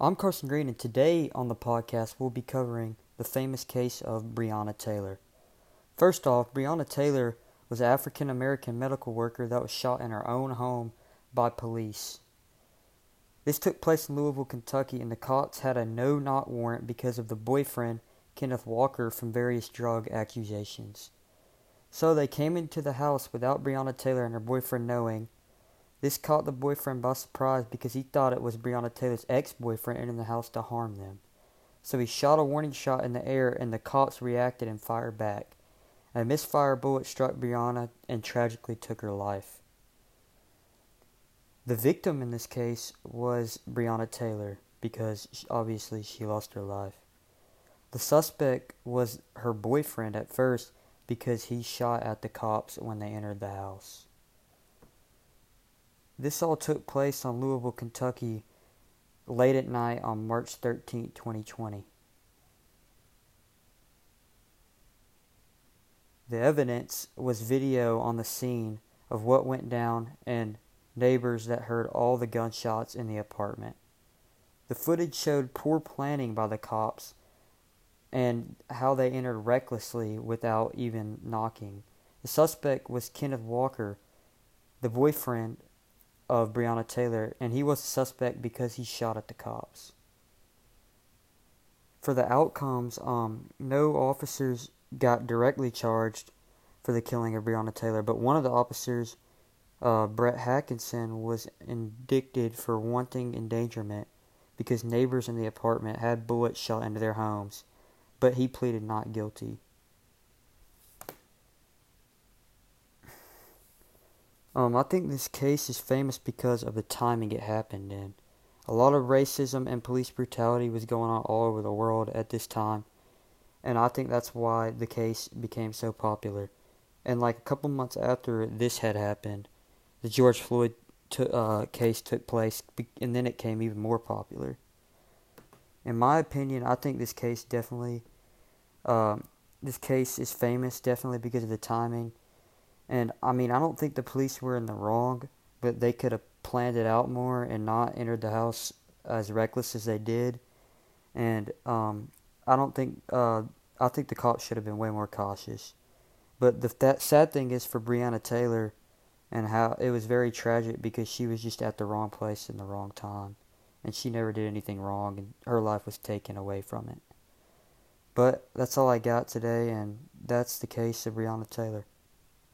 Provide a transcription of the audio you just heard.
I'm Carson Green, and today on the podcast, we'll be covering the famous case of Breonna Taylor. First off, Breonna Taylor was an African American medical worker that was shot in her own home by police. This took place in Louisville, Kentucky, and the cops had a no knock warrant because of the boyfriend, Kenneth Walker, from various drug accusations. So they came into the house without Breonna Taylor and her boyfriend knowing. This caught the boyfriend by surprise because he thought it was Breonna Taylor's ex boyfriend entering the house to harm them. So he shot a warning shot in the air and the cops reacted and fired back. A misfire bullet struck Breonna and tragically took her life. The victim in this case was Breonna Taylor because obviously she lost her life. The suspect was her boyfriend at first because he shot at the cops when they entered the house. This all took place on Louisville, Kentucky, late at night on March 13, 2020. The evidence was video on the scene of what went down and neighbors that heard all the gunshots in the apartment. The footage showed poor planning by the cops and how they entered recklessly without even knocking. The suspect was Kenneth Walker, the boyfriend of Breonna Taylor, and he was a suspect because he shot at the cops. For the outcomes, um, no officers got directly charged for the killing of Breonna Taylor, but one of the officers, uh, Brett Hankison, was indicted for wanton endangerment because neighbors in the apartment had bullets shot into their homes but he pleaded not guilty. Um, I think this case is famous because of the timing it happened in. A lot of racism and police brutality was going on all over the world at this time, and I think that's why the case became so popular. And like a couple months after this had happened, the George Floyd t- uh, case took place, and then it became even more popular in my opinion, I think this case definitely, um, this case is famous definitely because of the timing. And I mean, I don't think the police were in the wrong, but they could have planned it out more and not entered the house as reckless as they did. And um, I don't think, uh, I think the cops should have been way more cautious. But the that sad thing is for Breonna Taylor, and how it was very tragic because she was just at the wrong place in the wrong time and she never did anything wrong, and her life was taken away from it. But that's all I got today, and that's the case of Breonna Taylor.